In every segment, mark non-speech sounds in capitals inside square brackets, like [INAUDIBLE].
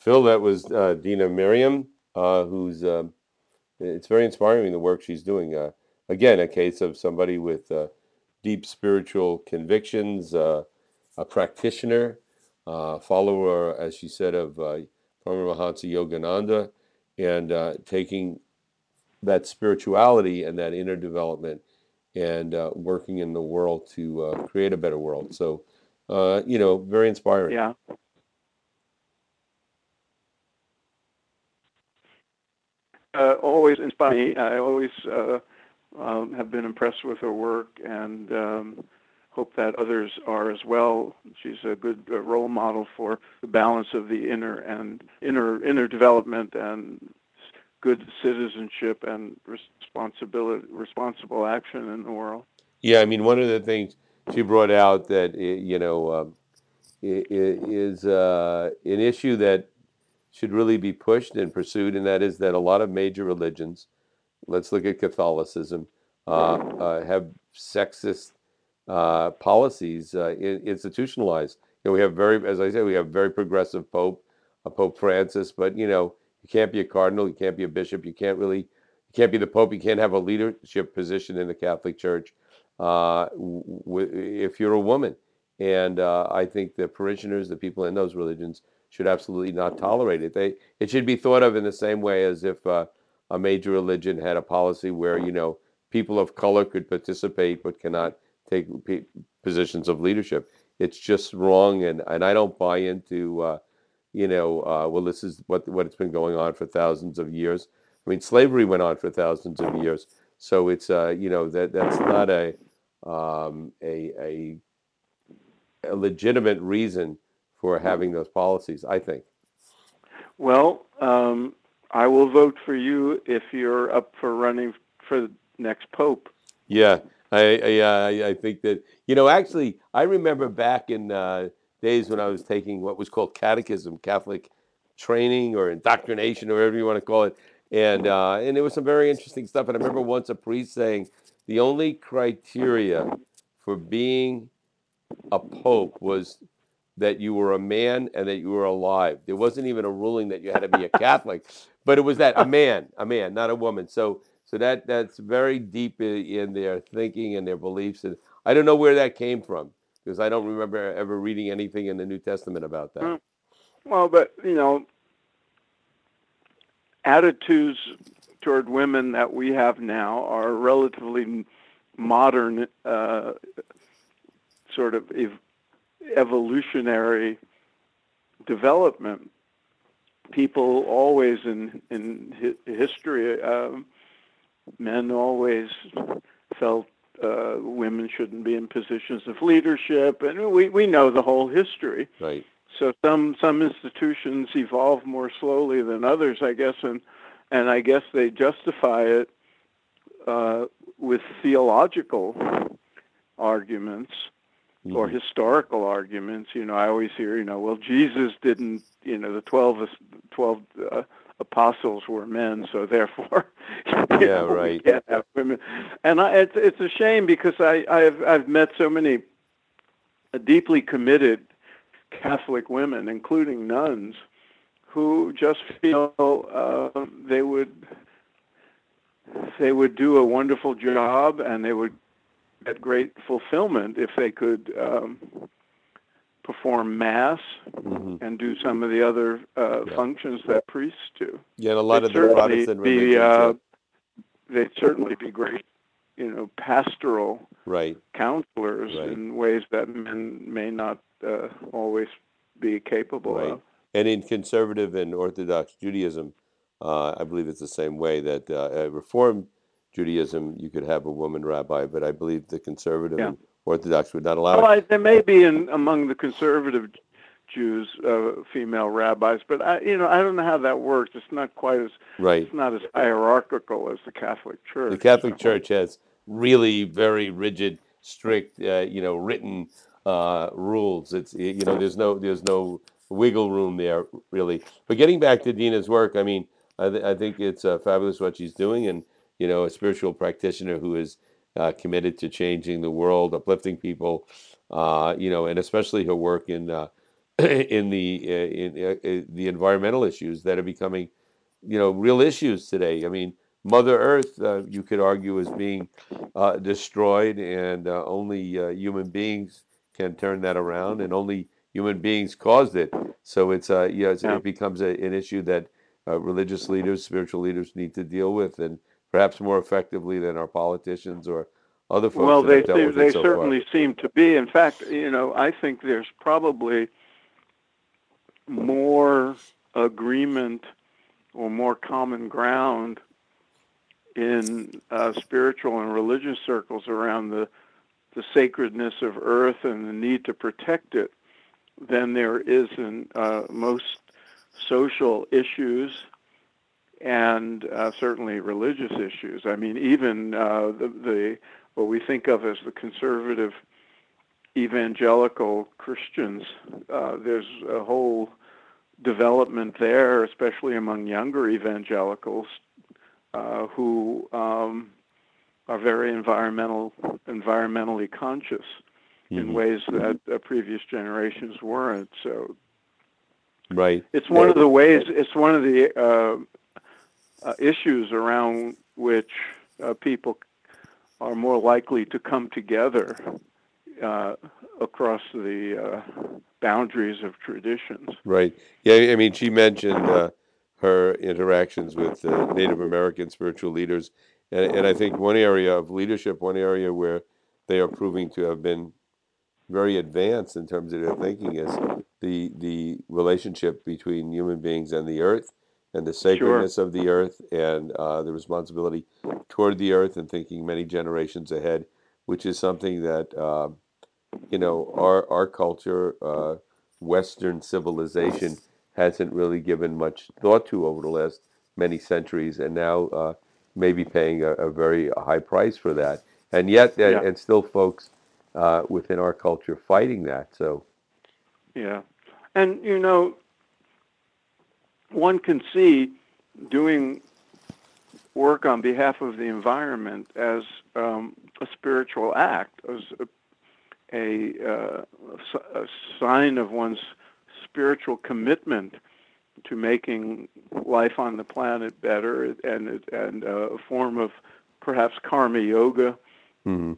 Phil, that was uh, Dena Merriam, uh, who's um, it's very inspiring the work she's doing. Uh, again, a case of somebody with uh, deep spiritual convictions, uh, a practitioner, uh, follower, as she said, of uh, Paramahansa Yogananda, and taking that spirituality and that inner development and working in the world to create a better world. So, you know, very inspiring. Yeah. Uh, always inspiring. I always uh, um, have been impressed with her work and um, hope that others are as well. She's a good uh, role model for the balance of the inner and inner inner development and good citizenship and responsibility responsible action in the world. Yeah, I mean, one of the things she brought out that you know um, is uh, an issue that should really be pushed and pursued, and that is that a lot of major religions, let's look at Catholicism, uh, uh, have sexist uh, policies uh, institutionalized. You know, we have very, as I said, we have very progressive Pope, a Pope Francis, but you know, you can't be a cardinal, you can't be a bishop, you can't really, you can't be the Pope, you can't have a leadership position in the Catholic Church uh, w- if you're a woman. And uh, I think the parishioners, the people in those religions, should absolutely not tolerate it. They it should be thought of in the same way as if uh, a major religion had a policy where you know people of color could participate but cannot take positions of leadership. It's just wrong, and, and I don't buy into uh, you know uh, well this is what what it's been going on for thousands of years. I mean slavery went on for thousands of years, so it's uh, you know that that's not a um, a, a a legitimate reason for having those policies, I think. Well, um, I will vote for you if you're up for running for the next pope. Yeah, I I, I think that you know actually I remember back in uh, days when I was taking what was called catechism, Catholic training or indoctrination or whatever you want to call it, and uh, and it was some very interesting stuff. And I remember once a priest saying the only criteria for being a pope was that you were a man and that you were alive. There wasn't even a ruling that you had to be a Catholic, but it was that a man, a man, not a woman. So so that that's very deep in, their thinking and their beliefs. And I don't know where that came from because I don't remember ever reading anything in the New Testament about that. Mm. Well, but you know, attitudes toward women that we have now are relatively modern, uh, sort of evolutionary development. People always in in hi- history, um, men always felt uh, women shouldn't be in positions of leadership, and we we know the whole history. Right. So some some institutions evolve more slowly than others, I guess, and and I guess they justify it uh, with theological arguments mm-hmm. or historical arguments. You know, I always hear, you know, well, Jesus didn't, you know, the 12, 12 uh, apostles were men, so therefore, [LAUGHS] yeah, know, right, we can't have women. And I, it's it's a shame because I I've I've met so many deeply committed Catholic women, including nuns, who just feel uh, they would they would do a wonderful job and they would get great fulfillment if they could um, perform mass mm-hmm. and do some of the other uh, yeah. functions that priests do. Yeah, and a lot they'd of the Protestant be. Uh, they'd certainly be great, you know, pastoral right. counselors right. in ways that men may not uh, always be capable right. of. And in conservative and Orthodox Judaism, uh, I believe it's the same way that uh, Reformed Judaism, you could have a woman rabbi, but I believe the conservative yeah. Orthodox would not allow well, it. I, there may be in among the conservative Jews uh, female rabbis, but I, you know, I don't know how that works. It's not quite as right. It's not as hierarchical as the Catholic Church. The Catholic so. Church has really very rigid, strict, uh, you know, written uh, rules. It's you know, there's no there's no wiggle room there really. But getting back to Dena's work, I mean, I, th- I think it's uh, fabulous what she's doing, and you know, a spiritual practitioner who is uh, committed to changing the world, uplifting people, uh, you know, and especially her work in uh, [CLEARS THROAT] in the uh, in uh, uh, the environmental issues that are becoming, you know, real issues today. I mean, Mother Earth, uh, you could argue, is being uh, destroyed, and uh, only uh, human beings can turn that around, and only human beings caused it. So it's uh, yeah, it's, Yeah. it becomes a, an issue that uh, religious leaders, spiritual leaders need to deal with, and perhaps more effectively than our politicians or other folks. Well, they have dealt seem, with it they so far. certainly seem to be. In fact, you know, I think there's probably more agreement or more common ground in uh, spiritual and religious circles around the the sacredness of Earth and the need to protect it than there is in uh, most social issues and uh, certainly religious issues. I mean, even uh, the, the what we think of as the conservative evangelical Christians, uh, there's a whole development there, especially among younger evangelicals, uh, who um, are very environmental, environmentally conscious in Mhm. ways that uh, previous generations weren't. So Right. it's one of the ways. It's one of the uh, uh, issues around which uh, people are more likely to come together uh, across the uh, boundaries of traditions. Right. Yeah. I mean, she mentioned uh, her interactions with Native American spiritual leaders, and, and I think one area of leadership, one area where they are proving to have been very advanced in terms of their thinking is the the relationship between human beings and the earth, and the sacredness of the earth, and uh, the responsibility toward the earth, and thinking many generations ahead, which is something that. Uh, you know, our our culture, uh, Western civilization, hasn't really given much thought to over the last many centuries, and now uh, maybe paying a, a very high price for that. And yet, Yeah. and still, folks uh, within our culture fighting that. So, Yeah, and you know, one can see doing work on behalf of the environment as um, a spiritual act, as a a, uh, a sign of one's spiritual commitment to making life on the planet better, and and uh, a form of perhaps karma yoga mhm.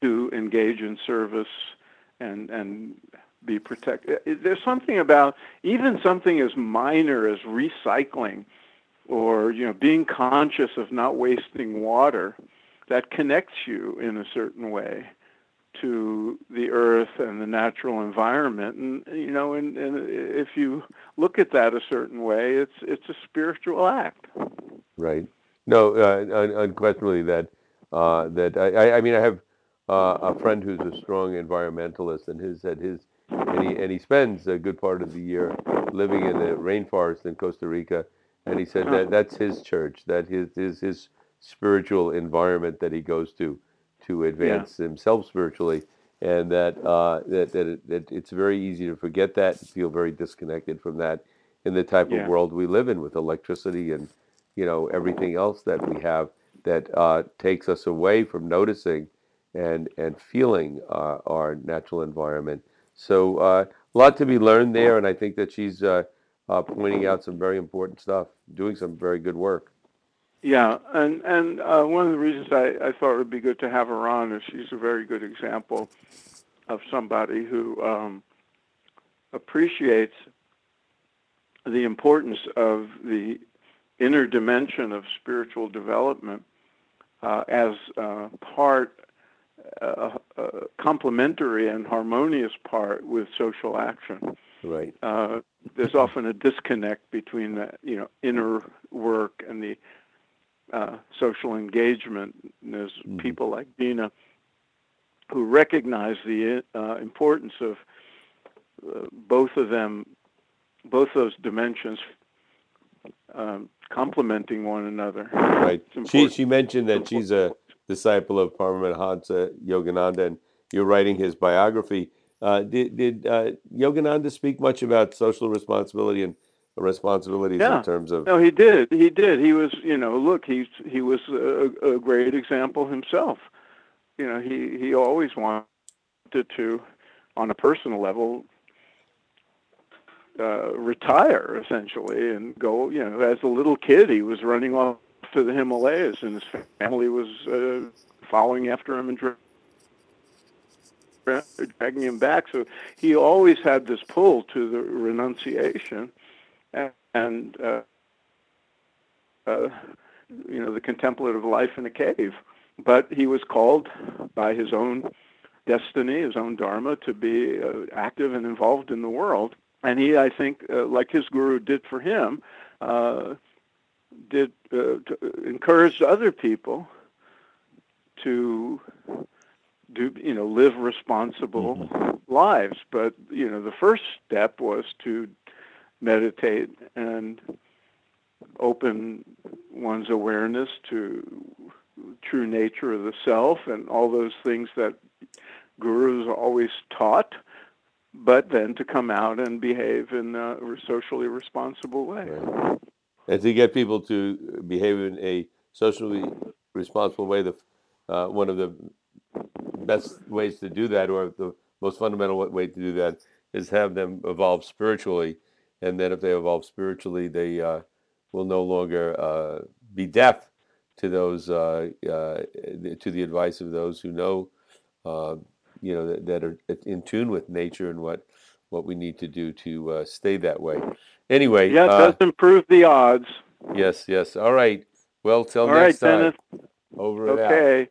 to engage in service and and be protected. There's something about even something as minor as recycling or you know being conscious of not wasting water that connects you in a certain way to the earth and the natural environment and you know and, and if you look at that a certain way it's it's a spiritual act right? No, uh, un- unquestionably that uh, that I, I- I mean, I have uh, a friend who's a strong environmentalist, and his said his and he and he spends a good part of the year living in the rainforest in Costa Rica, and he said that that's his church, that his is his spiritual environment that he goes to to advance himself spiritually, and that uh, that that, it, that it's very easy to forget that, and feel very disconnected from that in the type Yeah. of world we live in with electricity and you know everything else that we have that uh, takes us away from noticing and and feeling uh, our natural environment. So uh, a lot to be learned there, and I think that she's uh, uh, pointing out some very important stuff, doing some very good work. Yeah, and and one of the reasons I, I thought it would be good to have her on is she's a very good example of somebody who um, appreciates the importance of the inner dimension of spiritual development uh, as uh, part, uh, uh, complementary and harmonious part with social action Right. uh, there's [LAUGHS] often a disconnect between the you know inner work and the uh, social engagement. And there's Mhm. people like Dena who recognize the uh, importance of uh, both of them, both those dimensions um, complementing one another. Right. She she mentioned that she's a disciple of Paramahansa Yogananda, and you're writing his biography. Uh, did did uh, Yogananda speak much about social responsibility and responsibilities Yeah. in terms of? No, he did. He did. He was, you know, look, he's he was a, a great example himself. You know, he he always wanted to, on a personal level, uh, retire essentially and go. You know, as a little kid, he was running off to the Himalayas, and his family was uh, following after him and dra- dragging him back. So he always had this pull to the renunciation, and. and uh, uh, you know, the contemplative life in a cave. But he was called by his own destiny, his own dharma, to be uh, active and involved in the world. And he, I think, uh, like his guru did for him, uh, did uh, encouraged other people to do, you know, live responsible mm-hmm. lives. But you know, the first step was to meditate and open one's awareness to true nature of the self and all those things that gurus always taught, but then to come out and behave in a socially responsible way. Right. And to get people to behave in a socially responsible way, the uh, one of the best ways to do that, or the most fundamental way to do that, is have them evolve spiritually. And then, if they evolve spiritually, they uh, will no longer uh, be deaf to those uh, uh, to the advice of those who know uh, you know that, that, are in tune with nature and what what we need to do to uh, stay that way. Anyway, yeah, it does improve the odds. Yes, yes. All right. Well, till All next right, time. Dennis. Over okay.